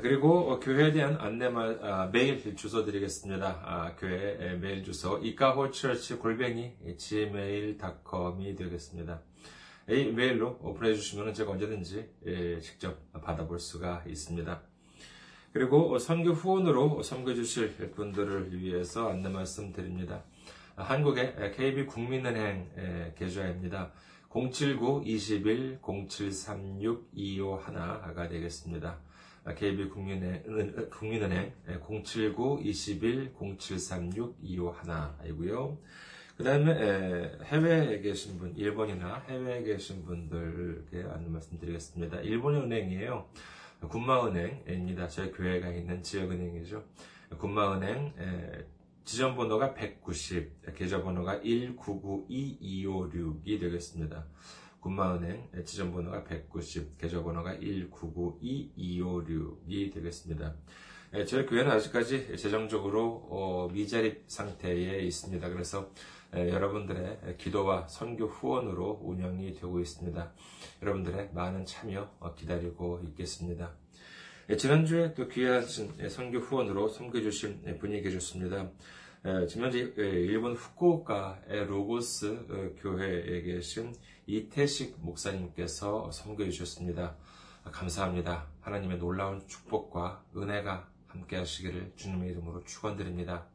그리고 교회에 대한 안내 아, 메일 주소 드리겠습니다. 아, 교회 메일 주소 이카호처치 골뱅이 gmail.com이 되겠습니다. 이 메일로 보내주시면 제가 언제든지 예, 직접 받아볼 수가 있습니다. 그리고 선교 후원으로 섬겨주실 분들을 위해서 안내 말씀 드립니다. 한국의 KB 국민은행 계좌입니다. 079-21-0736-251가 되겠습니다. KB 국민은행, 국민은행 079-21-0736-251이고요. 그 다음에 해외에 계신 분, 일본이나 해외에 계신 분들께 안내 말씀드리겠습니다. 일본의 은행이에요. 군마은행입니다. 저희 교회가 있는 지역은행이죠. 군마은행 지점번호가 190, 계좌번호가 1992256이 되겠습니다. 군마은행 지점 번호가 190, 계좌 번호가 1992256이 되겠습니다. 저희 교회는 아직까지 재정적으로 어, 미자립 상태에 있습니다. 그래서 여러분들의 기도와 선교 후원으로 운영이 되고 있습니다. 여러분들의 많은 참여 어, 기다리고 있겠습니다. 지난주에 또 귀하신 선교 후원으로 섬겨주신 분이 계셨습니다. 현재 일본 후쿠오카의 로고스 어, 교회에 계신 이태식 목사님께서 섬겨 주셨습니다. 감사합니다. 하나님의 놀라운 축복과 은혜가 함께 하시기를 주님의 이름으로 축원드립니다.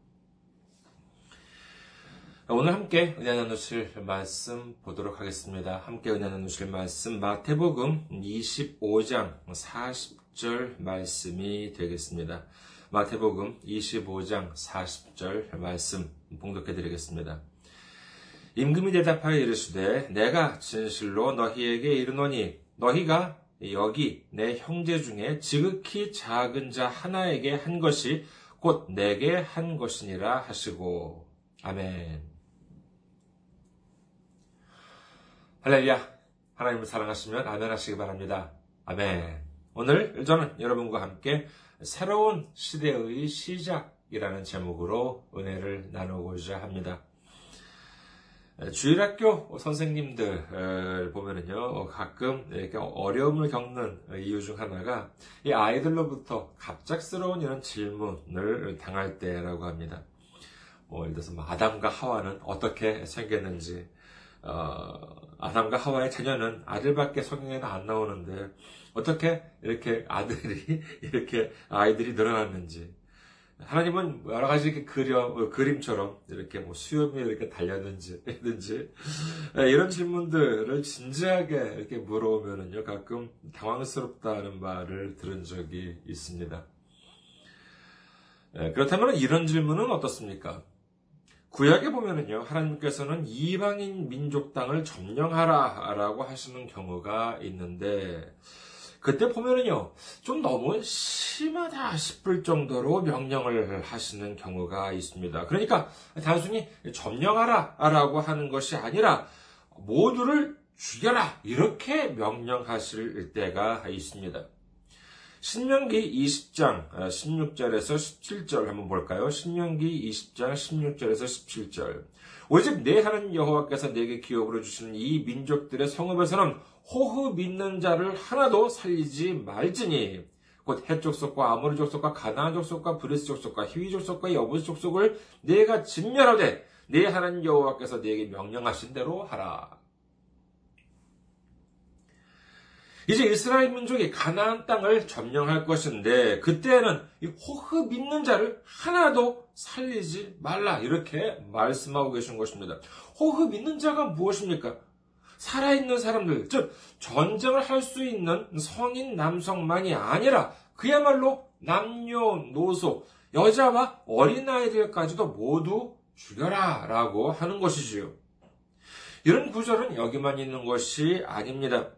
오늘 함께 은혜 나누실 말씀 보도록 하겠습니다. 함께 은혜 나누실 말씀 마태복음 25장 40절 말씀이 되겠습니다. 마태복음 25장 40절 말씀 봉독해 드리겠습니다. 임금이 대답하여 이르시되 내가 진실로 너희에게 이르노니 너희가 여기 내 형제 중에 지극히 작은 자 하나에게 한 것이 곧 내게 한 것이니라 하시고 아멘. 할렐루야. 하나님을 사랑하시면 아멘 하시기 바랍니다. 아멘. 오늘 저는 여러분과 함께 새로운 시대의 시작이라는 제목으로 은혜를 나누고자 합니다. 주일학교 선생님들 보면은요, 가끔 이렇게 어려움을 겪는 이유 중 하나가 이 아이들로부터 갑작스러운 이런 질문을 당할 때라고 합니다. 뭐, 예를 들어서 뭐 아담과 하와는 어떻게 생겼는지, 어, 아담과 하와의 자녀는 아들밖에 성경에는 안 나오는데, 어떻게 이렇게 아들이, 이렇게 아이들이 늘어났는지, 하나님은 여러 가지 이렇게 그려, 어, 그림처럼 이렇게 뭐 수염이 이렇게 달렸는지, 든지 예, 이런 질문들을 진지하게 이렇게 물어보면은요, 가끔 당황스럽다는 말을 들은 적이 있습니다. 예, 그렇다면 이런 질문은 어떻습니까? 구약에 보면은요, 하나님께서는 이방인 민족 땅을 점령하라 라고 하시는 경우가 있는데, 그때 보면은요, 좀 너무 심하다 싶을 정도로 명령을 하시는 경우가 있습니다. 그러니까 단순히 점령하라 라고 하는 것이 아니라 모두를 죽여라 이렇게 명령하실 때가 있습니다. 신명기 20장 16절에서 17절 한번 볼까요? 신명기 20장 16절에서 17절. 오직 네 하나님 여호와께서 네게 기업으로 주시는 이 민족들의 성읍에서는 호흡 있는 자를 하나도 살리지 말지니 곧 헷 족속과 아모리 족속과 가나안 족속과 브리스 족속과 히위 족속과 여부스 족속을 네가 진멸하되 네 하나님 여호와께서 네게 명령하신 대로 하라. 이제 이스라엘 민족이 가나안 땅을 점령할 것인데 그때는 이 호흡 있는 자를 하나도 살리지 말라 이렇게 말씀하고 계신 것입니다. 호흡 있는 자가 무엇입니까? 살아있는 사람들, 즉, 전쟁을 할 수 있는 성인 남성만이 아니라 그야말로 남녀, 노소, 여자와 어린아이들까지도 모두 죽여라 라고 하는 것이지요. 이런 구절은 여기만 있는 것이 아닙니다.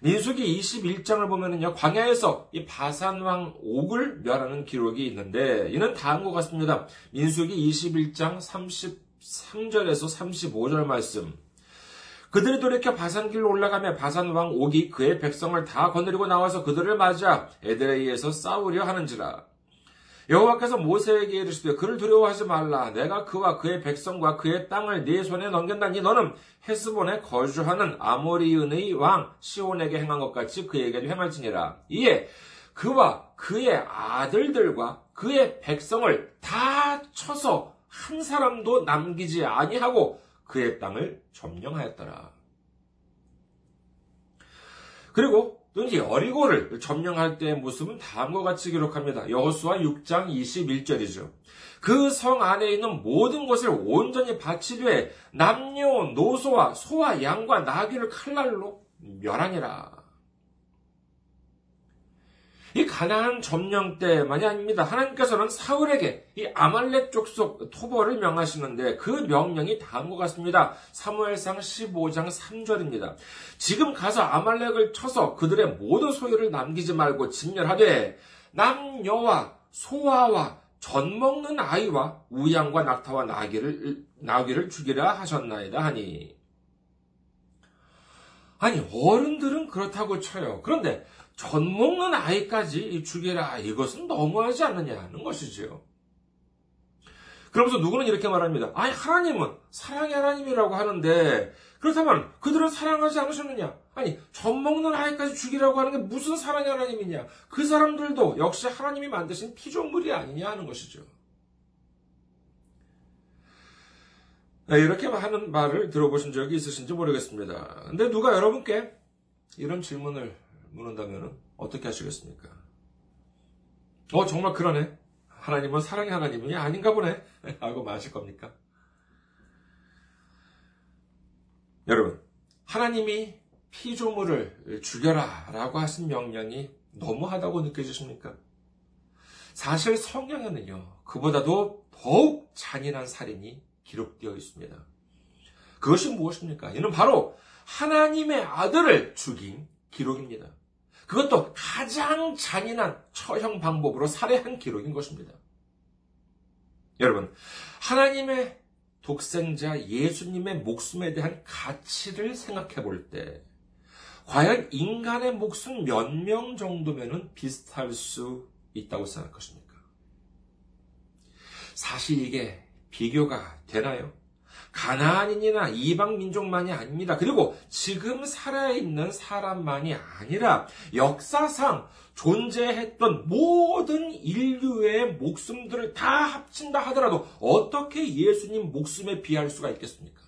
민수기 21장을 보면은요, 광야에서 이 바산왕 옥을 멸하는 기록이 있는데, 이는 다음과 같습니다. 민수기 21장 33절에서 35절 말씀. 그들이 돌이켜 바산길로 올라가며 바산왕 옥이 그의 백성을 다 거느리고 나와서 그들을 맞아 에드레이에서 싸우려 하는지라. 여호와께서 모세에게 이르시되 그를 두려워하지 말라. 내가 그와 그의 백성과 그의 땅을 네 손에 넘겼나니 너는 헤스본에 거주하는 아모리은의 왕 시온에게 행한 것 같이 그에게도 행할지니라. 이에 그와 그의 아들들과 그의 백성을 다 쳐서 한 사람도 남기지 아니하고 그의 땅을 점령하였더라. 그리고 또 이제 여리고를 점령할 때의 모습은 다음과 같이 기록합니다. 여호수아 6장 21절이죠. 그 성 안에 있는 모든 것을 온전히 바치되 남녀 노소와 소와 양과 나귀를 칼날로 멸하니라. 이 가나안 점령 때만이 아닙니다. 하나님께서는 사울에게 이 아말렉 족속 토벌을 명하시는데 그 명령이 다음과 같습니다. 사무엘상 15장 3절입니다. 지금 가서 아말렉을 쳐서 그들의 모든 소유를 남기지 말고 진멸하되 남녀와 소아와 전 먹는 아이와 우양과 낙타와 나귀를 나귀를 죽이라 하셨나이다 하니 아니 어른들은 그렇다고 쳐요. 그런데 젖 먹는 아이까지 죽여라. 이것은 너무하지 않느냐 하는 것이지요. 그러면서 누구는 이렇게 말합니다. 아니, 하나님은 사랑의 하나님이라고 하는데, 그렇다면 그들은 사랑하지 않으셨느냐? 아니, 젖 먹는 아이까지 죽이라고 하는 게 무슨 사랑의 하나님이냐? 그 사람들도 역시 하나님이 만드신 피조물이 아니냐 하는 것이죠. 이렇게 하는 말을 들어보신 적이 있으신지 모르겠습니다. 근데 누가 여러분께 이런 질문을 묻는다면 어떻게 하시겠습니까? 어, 정말 그러네. 하나님은 사랑의 하나님이 아닌가 보네. 하고 마실 겁니까? 여러분, 하나님이 피조물을 죽여라 라고 하신 명령이 너무하다고 느껴지십니까? 사실 성경에는요, 그보다도 더욱 잔인한 살인이 기록되어 있습니다. 그것이 무엇입니까? 이는 바로 하나님의 아들을 죽인 기록입니다. 그것도 가장 잔인한 처형 방법으로 살해한 기록인 것입니다. 여러분, 하나님의 독생자 예수님의 목숨에 대한 가치를 생각해 볼 때, 과연 인간의 목숨 몇 명 정도면 비슷할 수 있다고 생각하십니까? 사실 이게 비교가 되나요? 가나안인이나 이방 민족만이 아닙니다. 그리고 지금 살아있는 사람만이 아니라 역사상 존재했던 모든 인류의 목숨들을 다 합친다 하더라도 어떻게 예수님 목숨에 비할 수가 있겠습니까?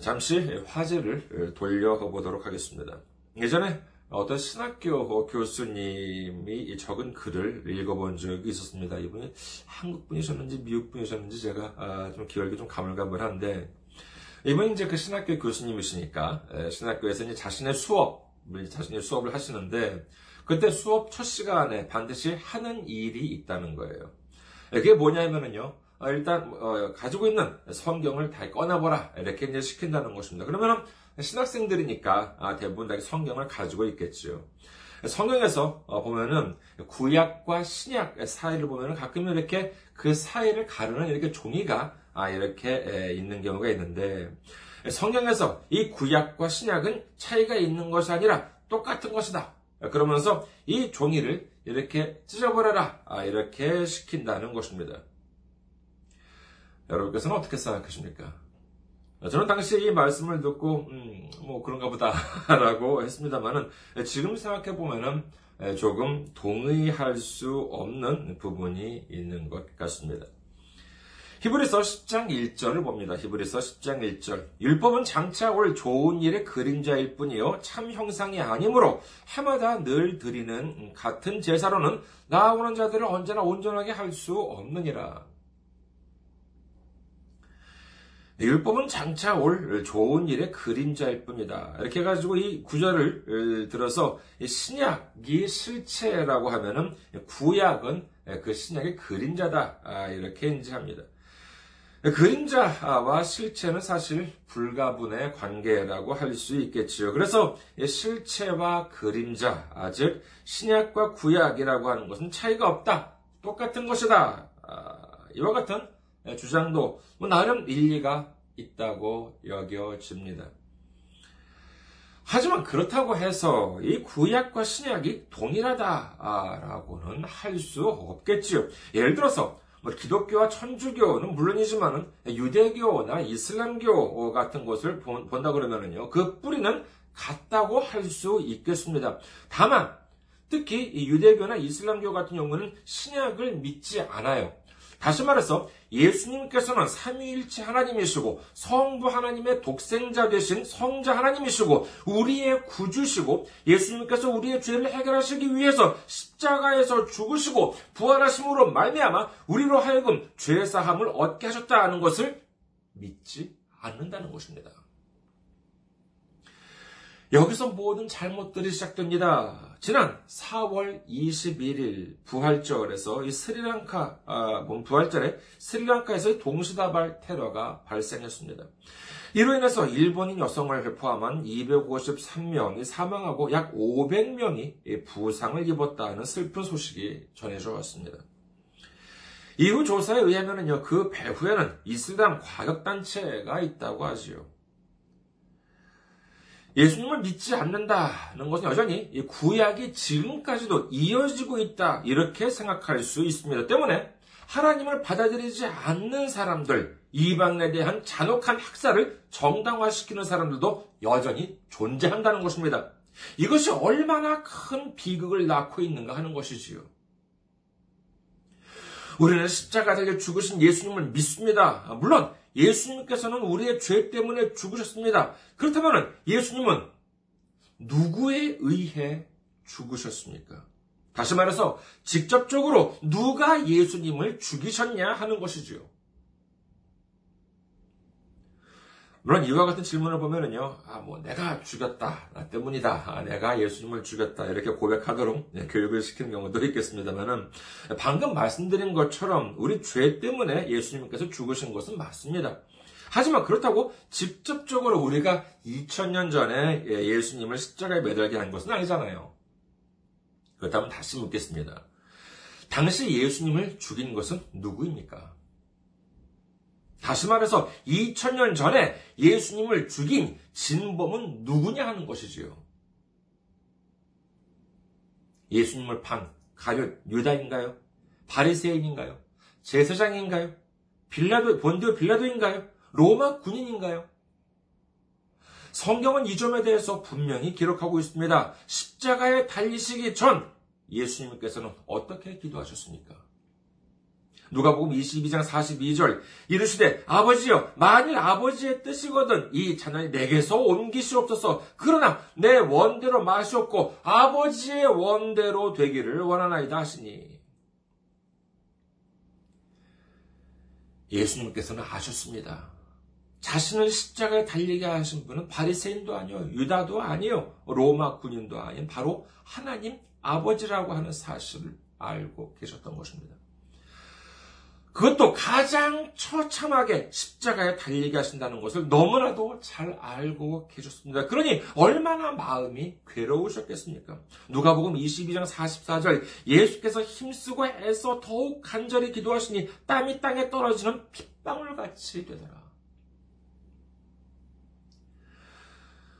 잠시 화제를 돌려보도록 하겠습니다. 예전에 어떤 신학교 교수님이 적은 글을 읽어본 적이 있었습니다. 이분이 한국 분이셨는지 미국 분이셨는지 제가 아, 좀 기억이 좀 가물가물한데 이분이 이제 그 신학교 교수님이시니까 신학교에서 이제 자신의 수업, 자신의 수업을 하시는데 그때 수업 첫 시간에 반드시 하는 일이 있다는 거예요. 그게 뭐냐면은요. 어, 일단 어, 가지고 있는 성경을 다 꺼내보라 이렇게 이제 시킨다는 것입니다. 그러면은 신학생들이니까 아, 대부분 다 성경을 가지고 있겠죠. 성경에서 어, 보면은 구약과 신약 사이를 보면은 가끔 이렇게 그 사이를 가르는 이렇게 종이가 아, 이렇게 있는 경우가 있는데 성경에서 이 구약과 신약은 차이가 있는 것이 아니라 똑같은 것이다. 그러면서 이 종이를 이렇게 찢어버려라. 아, 이렇게 시킨다는 것입니다. 여러분께서는 어떻게 생각하십니까? 저는 당시 이 말씀을 듣고 음, 뭐 그런가 보다라고 했습니다만은 지금 생각해 보면은 조금 동의할 수 없는 부분이 있는 것 같습니다. 히브리서 10장 1절을 봅니다. 히브리서 10장 1절. 율법은 장차 올 좋은 일의 그림자일 뿐이요 참 형상이 아니므로 해마다 늘 드리는 같은 제사로는 나아오는 자들을 언제나 온전하게 할 수 없느니라. 율법은 장차 올 좋은 일의 그림자일 뿐이다. 이렇게 해가지고 이 구절을 들어서 신약이 실체라고 하면은 구약은 그 신약의 그림자다. 아, 이렇게 인지합니다. 그림자와 실체는 사실 불가분의 관계라고 할 수 있겠지요. 그래서 실체와 그림자, 즉 신약과 구약이라고 하는 것은 차이가 없다. 똑같은 것이다. 아, 이와 같은 주장도 뭐 나름 일리가 있다고 여겨집니다. 하지만 그렇다고 해서 이 구약과 신약이 동일하다라고는 할 수 없겠지요. 예를 들어서 뭐 기독교와 천주교는 물론이지만은 유대교나 이슬람교 같은 것을 본다 그러면은요 그 뿌리는 같다고 할 수 있겠습니다. 다만 특히 유대교나 이슬람교 같은 경우는 신약을 믿지 않아요. 다시 말해서 예수님께서는 삼위일체 하나님이시고 성부 하나님의 독생자 되신 성자 하나님이시고 우리의 구주시고 예수님께서 우리의 죄를 해결하시기 위해서 십자가에서 죽으시고 부활하심으로 말미암아 우리로 하여금 죄 사함을 얻게 하셨다는 것을 믿지 않는다는 것입니다. 여기서 모든 잘못들이 시작됩니다. 지난 4월 21일 부활절에서 이 스리랑카, 아, 부활절에 스리랑카에서 동시다발 테러가 발생했습니다. 이로 인해서 일본인 여성을 포함한 253명이 사망하고 약 500명이 부상을 입었다는 슬픈 소식이 전해져 왔습니다. 이후 조사에 의하면요, 그 배후에는 이슬람 과격단체가 있다고 하지요. 예수님을 믿지 않는다는 것은 여전히 구약이 지금까지도 이어지고 있다 이렇게 생각할 수 있습니다. 때문에 하나님을 받아들이지 않는 사람들, 이방에 대한 잔혹한 학살을 정당화시키는 사람들도 여전히 존재한다는 것입니다. 이것이 얼마나 큰 비극을 낳고 있는가 하는 것이지요. 우리는 십자가 달려 죽으신 예수님을 믿습니다. 물론 예수님께서는 우리의 죄 때문에 죽으셨습니다. 그렇다면 예수님은 누구에 의해 죽으셨습니까? 다시 말해서 직접적으로 누가 예수님을 죽이셨냐 하는 것이지요. 물론 이와 같은 질문을 보면은요, 아, 뭐, 내가 죽였다. 나 때문이다. 아, 내가 예수님을 죽였다. 이렇게 고백하도록 네, 교육을 시키는 경우도 있겠습니다만은, 방금 말씀드린 것처럼 우리 죄 때문에 예수님께서 죽으신 것은 맞습니다. 하지만 그렇다고 직접적으로 우리가 2000년 전에 예, 예수님을 십자가에 매달게 한 것은 아니잖아요. 그렇다면 다시 묻겠습니다. 당시 예수님을 죽인 것은 누구입니까? 다시 말해서 2000년 전에 예수님을 죽인 진범은 누구냐 하는 것이지요. 예수님을 판 가룟 유다인가요? 바리새인인가요? 제사장인가요? 빌라도 본디오 빌라도인가요? 로마 군인인가요? 성경은 이 점에 대해서 분명히 기록하고 있습니다. 십자가에 달리시기 전 예수님께서는 어떻게 기도하셨습니까? 누가복음 22장 42절 이르시되 아버지여 만일 아버지의 뜻이거든 이 잔을 내게서 옮기시옵소서 그러나 내 원대로 마시옵고 아버지의 원대로 되기를 원하나이다 하시니 예수님께서는 아셨습니다. 자신을 십자가에 달리게 하신 분은 바리새인도 아니요 유다도 아니요 로마 군인도 아닌 바로 하나님 아버지라고 하는 사실을 알고 계셨던 것입니다. 그것도 가장 처참하게 십자가에 달리게 하신다는 것을 너무나도 잘 알고 계셨습니다. 그러니 얼마나 마음이 괴로우셨겠습니까? 누가복음 22장 44절 예수께서 힘쓰고 애써 더욱 간절히 기도하시니 땀이 땅에 떨어지는 핏방울 같이 되더라.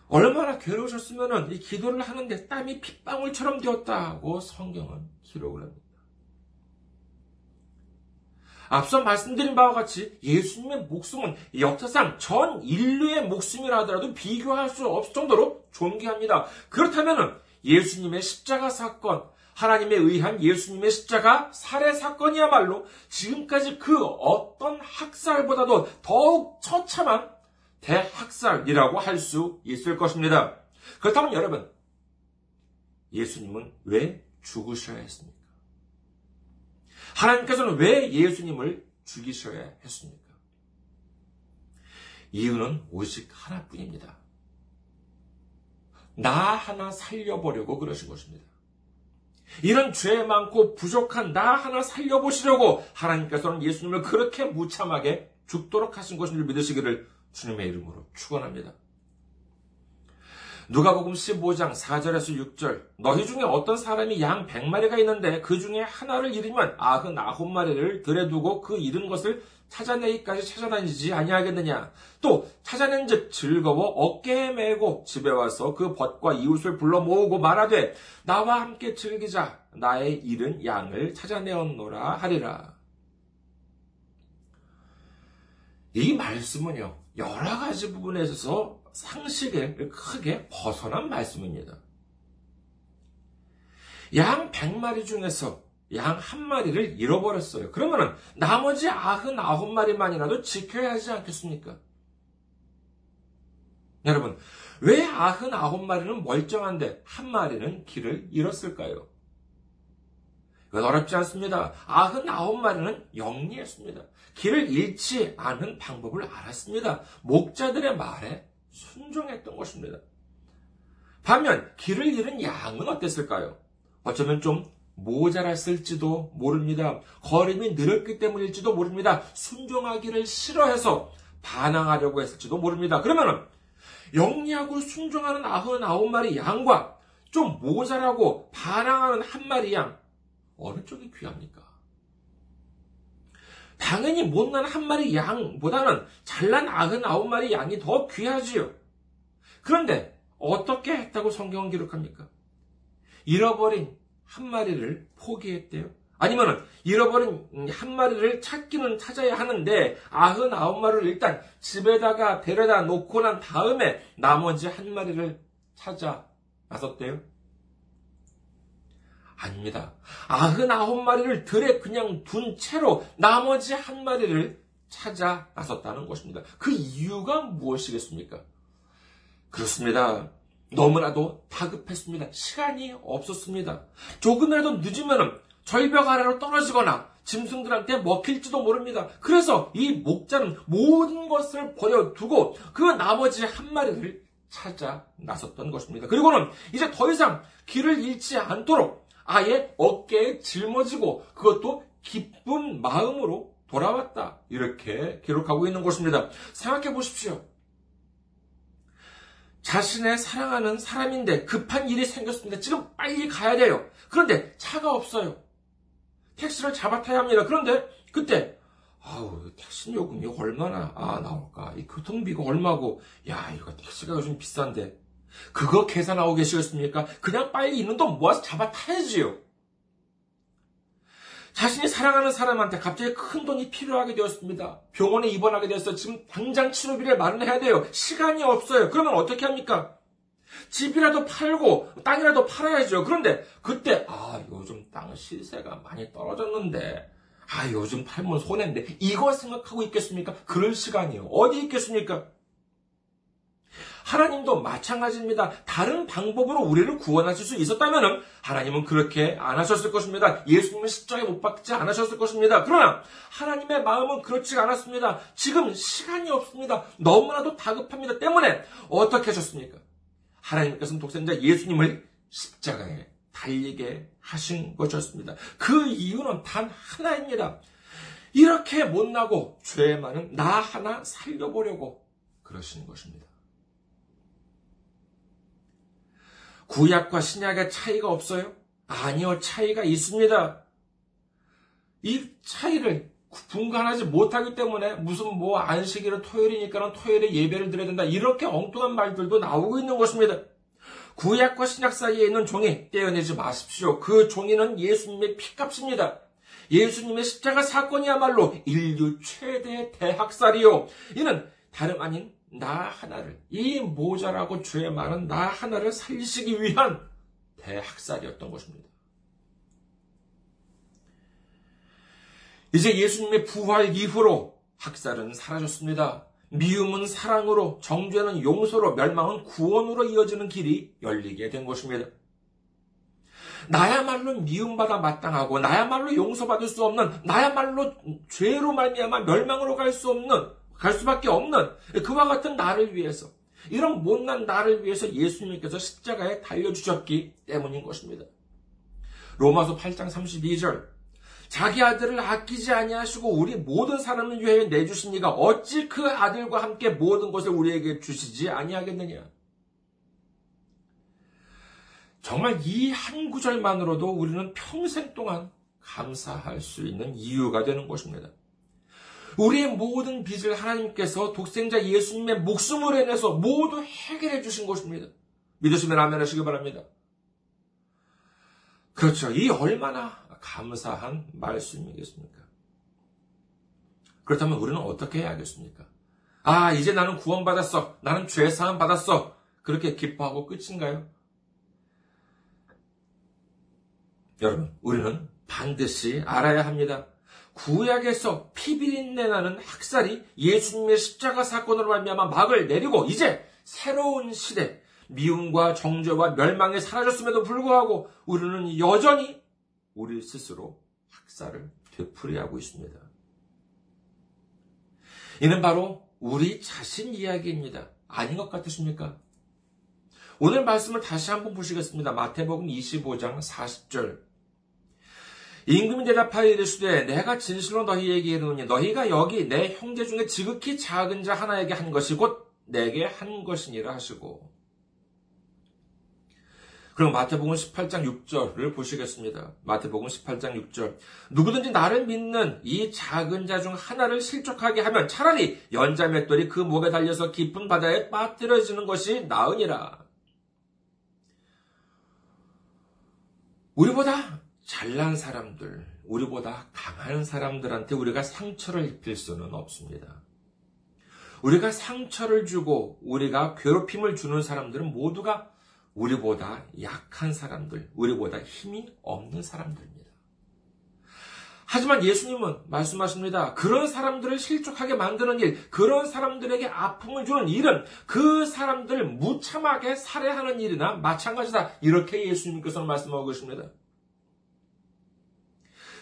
얼마나 괴로우셨으면 이 기도를 하는데 땀이 핏방울처럼 되었다고 성경은 기록을 합니다. 앞서 말씀드린 바와 같이 예수님의 목숨은 역사상 전 인류의 목숨이라 하더라도 비교할 수 없을 정도로 존귀합니다. 그렇다면 예수님의 십자가 사건, 하나님에 의한 예수님의 십자가 살해 사건이야말로 지금까지 그 어떤 학살보다도 더욱 처참한 대학살이라고 할 수 있을 것입니다. 그렇다면 여러분, 예수님은 왜 죽으셔야 했습니까? 하나님께서는 왜 예수님을 죽이셔야 했습니까? 이유는 오직 하나뿐입니다. 나 하나 살려보려고 그러신 것입니다. 이런 죄 많고 부족한 나 하나 살려보시려고 하나님께서는 예수님을 그렇게 무참하게 죽도록 하신 줄 믿으시기를 주님의 이름으로 축원합니다. 누가복음 15장 4절에서 6절 너희 중에 어떤 사람이 양 100마리가 있는데 그 중에 하나를 잃으면 99마리를 들에 두고 그 잃은 것을 찾아내기까지 찾아다니지 아니하겠느냐? 또 찾아낸즉 즐거워 어깨에 메고 집에 와서 그 벗과 이웃을 불러 모으고 말하되 나와 함께 즐기자. 나의 잃은 양을 찾아내었노라 하리라. 이 말씀은요 여러 가지 부분에 있어서 상식에 크게 벗어난 말씀입니다. 양 100마리 중에서 양 한 마리를 잃어버렸어요. 그러면은 나머지 99마리만이라도 지켜야 하지 않겠습니까? 여러분, 왜 99마리는 멀쩡한데 한 마리는 길을 잃었을까요? 이건 어렵지 않습니다. 99마리는 영리했습니다. 길을 잃지 않은 방법을 알았습니다. 목자들의 말에 순종했던 것입니다. 반면 길을 잃은 양은 어땠을까요? 어쩌면 좀 모자랐을지도 모릅니다. 걸음이 느렸기 때문일지도 모릅니다. 순종하기를 싫어해서 반항하려고 했을지도 모릅니다. 그러면은 영리하고 순종하는 99마리 양과 좀 모자라고 반항하는 한 마리 양 어느 쪽이 귀합니까? 당연히 못난 한 마리 양보다는 잘난 아흔 아홉 마리 양이 더 귀하지요. 그런데 어떻게 했다고 성경은 기록합니까? 잃어버린 한 마리를 포기했대요. 아니면은 잃어버린 한 마리를 찾기는 찾아야 하는데 아흔 아홉 마리를 일단 집에다가 데려다 놓고 난 다음에 나머지 한 마리를 찾아 나섰대요. 아닙니다. 아흔아홉 마리를 들에 그냥 둔 채로 나머지 한 마리를 찾아 나섰다는 것입니다. 그 이유가 무엇이겠습니까? 그렇습니다. 너무나도 다급했습니다. 시간이 없었습니다. 조금이라도 늦으면 절벽 아래로 떨어지거나 짐승들한테 먹힐지도 모릅니다. 그래서 이 목자는 모든 것을 버려두고 그 나머지 한 마리를 찾아 나섰던 것입니다. 그리고는 이제 더 이상 길을 잃지 않도록 아예 어깨에 짊어지고 그것도 기쁜 마음으로 돌아왔다. 이렇게 기록하고 있는 것입니다. 생각해 보십시오. 자신의 사랑하는 사람인데 급한 일이 생겼습니다. 지금 빨리 가야 돼요. 그런데 차가 없어요. 택시를 잡아 타야 합니다. 그런데 그때 아우 택시 요금이 얼마나 아 나올까? 이 교통비가 얼마고? 야 이거 택시가 요즘 비싼데 그거 계산하고 계시겠습니까? 그냥 빨리 있는 돈 모아서 잡아 타야지요. 자신이 사랑하는 사람한테 갑자기 큰 돈이 필요하게 되었습니다. 병원에 입원하게 되었어 지금 당장 치료비를 마련해야 돼요. 시간이 없어요. 그러면 어떻게 합니까? 집이라도 팔고 땅이라도 팔아야죠. 그런데 그때 아 요즘 땅 시세가 많이 떨어졌는데 아 요즘 팔면 손해인데 이거 생각하고 있겠습니까? 그럴 시간이요. 어디 있겠습니까? 하나님도 마찬가지입니다. 다른 방법으로 우리를 구원하실 수 있었다면 하나님은 그렇게 안 하셨을 것입니다. 예수님은 십자가에 못 박지 않으셨을 것입니다. 그러나 하나님의 마음은 그렇지 않았습니다. 지금 시간이 없습니다. 너무나도 다급합니다. 때문에 어떻게 하셨습니까? 하나님께서는 독생자 예수님을 십자가에 달리게 하신 것이었습니다. 그 이유는 단 하나입니다. 이렇게 못나고 죄 많은 나 하나 살려보려고 그러시는 것입니다. 구약과 신약의 차이가 없어요? 아니요, 차이가 있습니다. 이 차이를 분간하지 못하기 때문에 무슨 뭐 안식일은 토요일이니까는 토요일에 예배를 드려야 된다. 이렇게 엉뚱한 말들도 나오고 있는 것입니다. 구약과 신약 사이에 있는 종이 떼어내지 마십시오. 그 종이는 예수님의 피값입니다. 예수님의 십자가 사건이야말로 인류 최대 대학살이요. 이는 다름 아닌 나 하나를, 이 모자라고 죄 많은 나 하나를 살리시기 위한 대학살이었던 것입니다. 이제 예수님의 부활 이후로 학살은 사라졌습니다. 미움은 사랑으로, 정죄는 용서로, 멸망은 구원으로 이어지는 길이 열리게 된 것입니다. 나야말로 미움받아 마땅하고 나야말로 용서받을 수 없는 나야말로 죄로 말미암아 멸망으로 갈 수 없는 갈 수밖에 없는 그와 같은 나를 위해서 이런 못난 나를 위해서 예수님께서 십자가에 달려주셨기 때문인 것입니다. 로마서 8장 32절 자기 아들을 아끼지 아니하시고 우리 모든 사람을 위하여 내주시니가 어찌 그 아들과 함께 모든 것을 우리에게 주시지 아니하겠느냐? 정말 이 한 구절만으로도 우리는 평생 동안 감사할 수 있는 이유가 되는 것입니다. 우리의 모든 빚을 하나님께서 독생자 예수님의 목숨을 인해서 모두 해결해 주신 것입니다. 믿으시면 아멘 하시기 바랍니다. 그렇죠. 이 얼마나 감사한 말씀이겠습니까? 그렇다면 우리는 어떻게 해야겠습니까? 아, 이제 나는 구원받았어. 나는 죄사함 받았어. 그렇게 기뻐하고 끝인가요? 여러분, 우리는 반드시 알아야 합니다. 구약에서 피비린내 나는 학살이 예수님의 십자가 사건으로 말미암아 막을 내리고 이제 새로운 시대, 미움과 정죄와 멸망에 사라졌음에도 불구하고 우리는 여전히 우리 스스로 학살을 되풀이하고 있습니다. 이는 바로 우리 자신 이야기입니다. 아닌 것 같으십니까? 오늘 말씀을 다시 한번 보시겠습니다. 마태복음 25장 40절. 임금이 대답하여 이르시되 내가 진실로 너희에게 이르노니 너희가 여기 내 형제 중에 지극히 작은 자 하나에게 한 것이 곧 내게 한 것이니라 하시고 그럼 마태복음 18장 6절을 보시겠습니다. 마태복음 18장 6절. 누구든지 나를 믿는 이 작은 자 중 하나를 실족하게 하면 차라리 연자 맷돌이 그 목에 달려서 깊은 바다에 빠뜨려지는 것이 나으니라. 우리보다 잘난 사람들, 우리보다 강한 사람들한테 우리가 상처를 입힐 수는 없습니다. 우리가 상처를 주고 우리가 괴롭힘을 주는 사람들은 모두가 우리보다 약한 사람들, 우리보다 힘이 없는 사람들입니다. 하지만 예수님은 말씀하십니다. 그런 사람들을 실족하게 만드는 일, 그런 사람들에게 아픔을 주는 일은 그 사람들을 무참하게 살해하는 일이나 마찬가지다. 이렇게 예수님께서는 말씀하고 계십니다.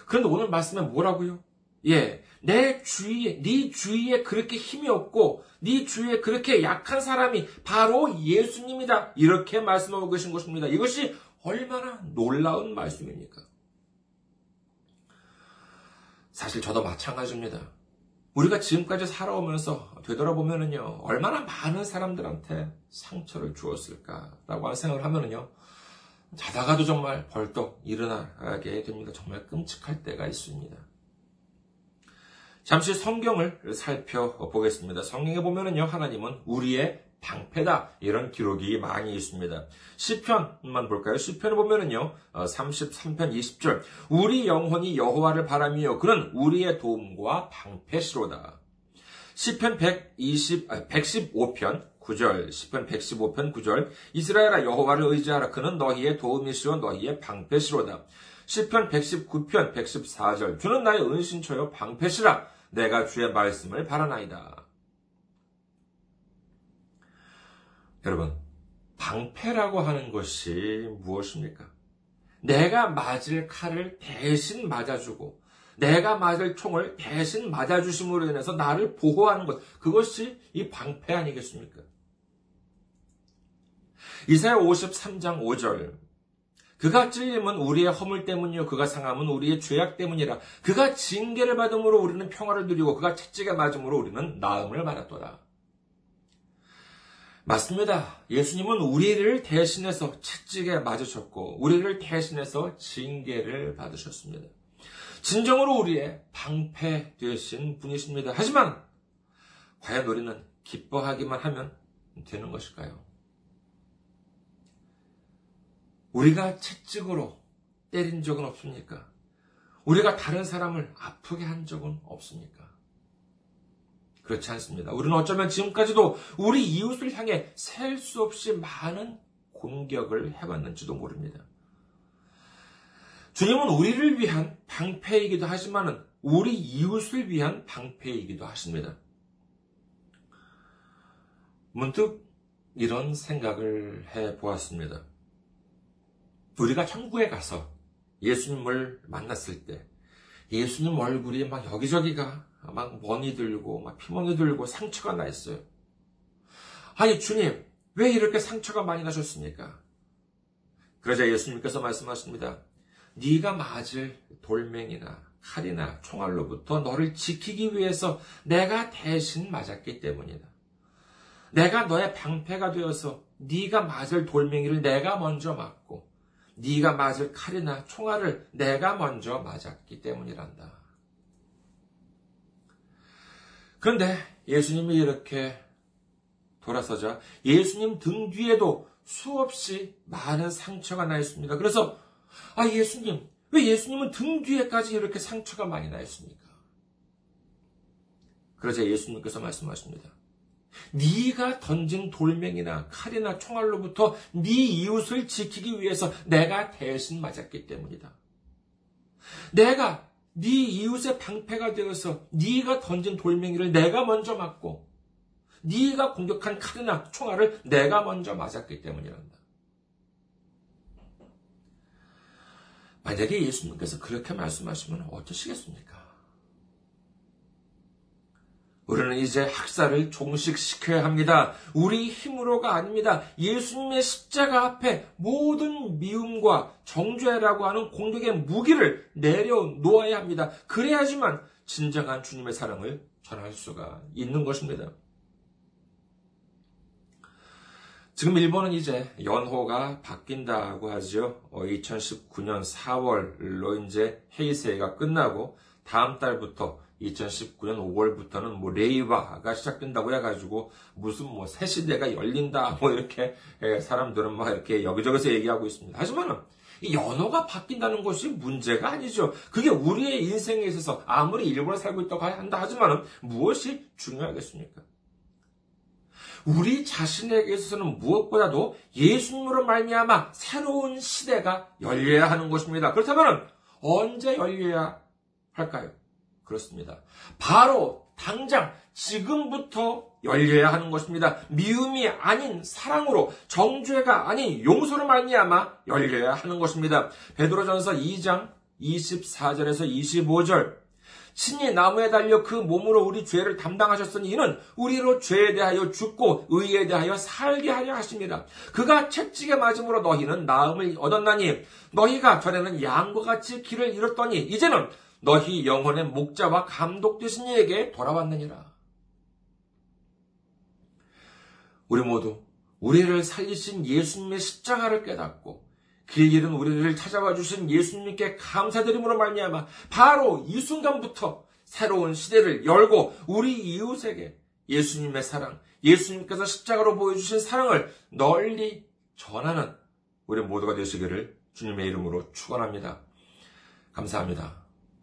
그런데 오늘 말씀에 뭐라고요? 예, 내 주위에, 네 주위에 그렇게 힘이 없고, 네 주위에 그렇게 약한 사람이 바로 예수님이다. 이렇게 말씀하고 계신 것입니다. 이것이 얼마나 놀라운 말씀입니까? 사실 저도 마찬가지입니다. 우리가 지금까지 살아오면서 되돌아보면은요, 얼마나 많은 사람들한테 상처를 주었을까라고 하는 생각을 하면은요, 자다가도 정말 벌떡 일어나게 됩니다. 정말 끔찍할 때가 있습니다. 잠시 성경을 살펴보겠습니다. 성경에 보면은요, 하나님은 우리의 방패다. 이런 기록이 많이 있습니다. 시편만 볼까요? 시편을 보면은요, 33편 어, 20절. 우리 영혼이 여호와를 바라며 그는 우리의 도움과 방패시로다. 시편 120, 115편 9절, 10편 115편 9절, 이스라엘아 여호와를 의지하라. 그는 너희의 도움이시오 너희의 방패시로다. 10편 119편 114절, 주는 나의 은신처요 방패시라. 내가 주의 말씀을 바라나이다. 여러분, 방패라고 하는 것이 무엇입니까? 내가 맞을 칼을 대신 맞아주고, 내가 맞을 총을 대신 맞아주심으로 인해서 나를 보호하는 것, 그것이 이 방패 아니겠습니까? 이사야 53장 5절. 그가 찔림은 우리의 허물 때문이요. 그가 상함은 우리의 죄악 때문이라. 그가 징계를 받음으로 우리는 평화를 누리고 그가 채찍에 맞음으로 우리는 나음을 받았도다. 맞습니다. 예수님은 우리를 대신해서 채찍에 맞으셨고, 우리를 대신해서 징계를 받으셨습니다. 진정으로 우리의 방패 되신 분이십니다. 하지만, 과연 우리는 기뻐하기만 하면 되는 것일까요? 우리가 채찍으로 때린 적은 없습니까? 우리가 다른 사람을 아프게 한 적은 없습니까? 그렇지 않습니다. 우리는 어쩌면 지금까지도 우리 이웃을 향해 셀 수 없이 많은 공격을 해왔는지도 모릅니다. 주님은 우리를 위한 방패이기도 하지만 우리 이웃을 위한 방패이기도 하십니다. 문득 이런 생각을 해 보았습니다. 우리가 천국에 가서 예수님을 만났을 때 예수님 얼굴이 막 여기저기가 막 멍이 들고 막 피멍이 들고 상처가 나 있어요. 아니 주님 왜 이렇게 상처가 많이 나셨습니까? 그러자 예수님께서 말씀하십니다. 네가 맞을 돌멩이나 칼이나 총알로부터 너를 지키기 위해서 내가 대신 맞았기 때문이다. 내가 너의 방패가 되어서 네가 맞을 돌멩이를 내가 먼저 맞고 네가 맞을 칼이나 총알을 내가 먼저 맞았기 때문이란다. 그런데 예수님이 이렇게 돌아서자 예수님 등 뒤에도 수없이 많은 상처가 나 있습니다. 그래서 아 예수님 왜 예수님은 등 뒤에까지 이렇게 상처가 많이 나 있습니까? 그러자 예수님께서 말씀하십니다. 네가 던진 돌멩이나 칼이나 총알로부터 네 이웃을 지키기 위해서 내가 대신 맞았기 때문이다. 내가 네 이웃의 방패가 되어서 네가 던진 돌멩이를 내가 먼저 맞고 네가 공격한 칼이나 총알을 내가 먼저 맞았기 때문이란다. 만약에 예수님께서 그렇게 말씀하시면 어떠시겠습니까? 우리는 이제 학살을 종식시켜야 합니다. 우리 힘으로가 아닙니다. 예수님의 십자가 앞에 모든 미움과 정죄라고 하는 공격의 무기를 내려놓아야 합니다. 그래야지만 진정한 주님의 사랑을 전할 수가 있는 것입니다. 지금 일본은 이제 연호가 바뀐다고 하죠. 2019년 4월로 이제 헤이세가 끝나고 다음 달부터 2019년 5월부터는 뭐 레이바가 시작된다고 해가지고 무슨 뭐 새 시대가 열린다 뭐 이렇게 사람들은 막 이렇게 여기저기서 얘기하고 있습니다. 하지만은 이 연어가 바뀐다는 것이 문제가 아니죠. 그게 우리의 인생에 있어서 아무리 일본에 살고 있다고 한다 하지만은 무엇이 중요하겠습니까? 우리 자신에게 있어서는 무엇보다도 예수님으로 말미암아 새로운 시대가 열려야 하는 것입니다. 그렇다면 언제 열려야 할까요? 그렇습니다. 바로 당장 지금부터 열려야 하는 것입니다. 미움이 아닌 사랑으로 정죄가 아닌 용서로 말미암아 열려야 하는 것입니다. 베드로전서 2장 24절에서 25절 친히 나무에 달려 그 몸으로 우리 죄를 담당하셨으니 이는 우리로 죄에 대하여 죽고 의에 대하여 살게 하려 하십니다. 그가 채찍에 맞음으로 너희는 나음을 얻었나니 너희가 전에는 양과 같이 길을 잃었더니 이제는 너희 영혼의 목자와 감독 되신 이에게 돌아왔느니라. 우리 모두 우리를 살리신 예수님의 십자가를 깨닫고 길 잃은 우리를 찾아와 주신 예수님께 감사드림으로 말미암아 바로 이 순간부터 새로운 시대를 열고 우리 이웃에게 예수님의 사랑, 예수님께서 십자가로 보여주신 사랑을 널리 전하는 우리 모두가 되시기를 주님의 이름으로 축원합니다. 감사합니다.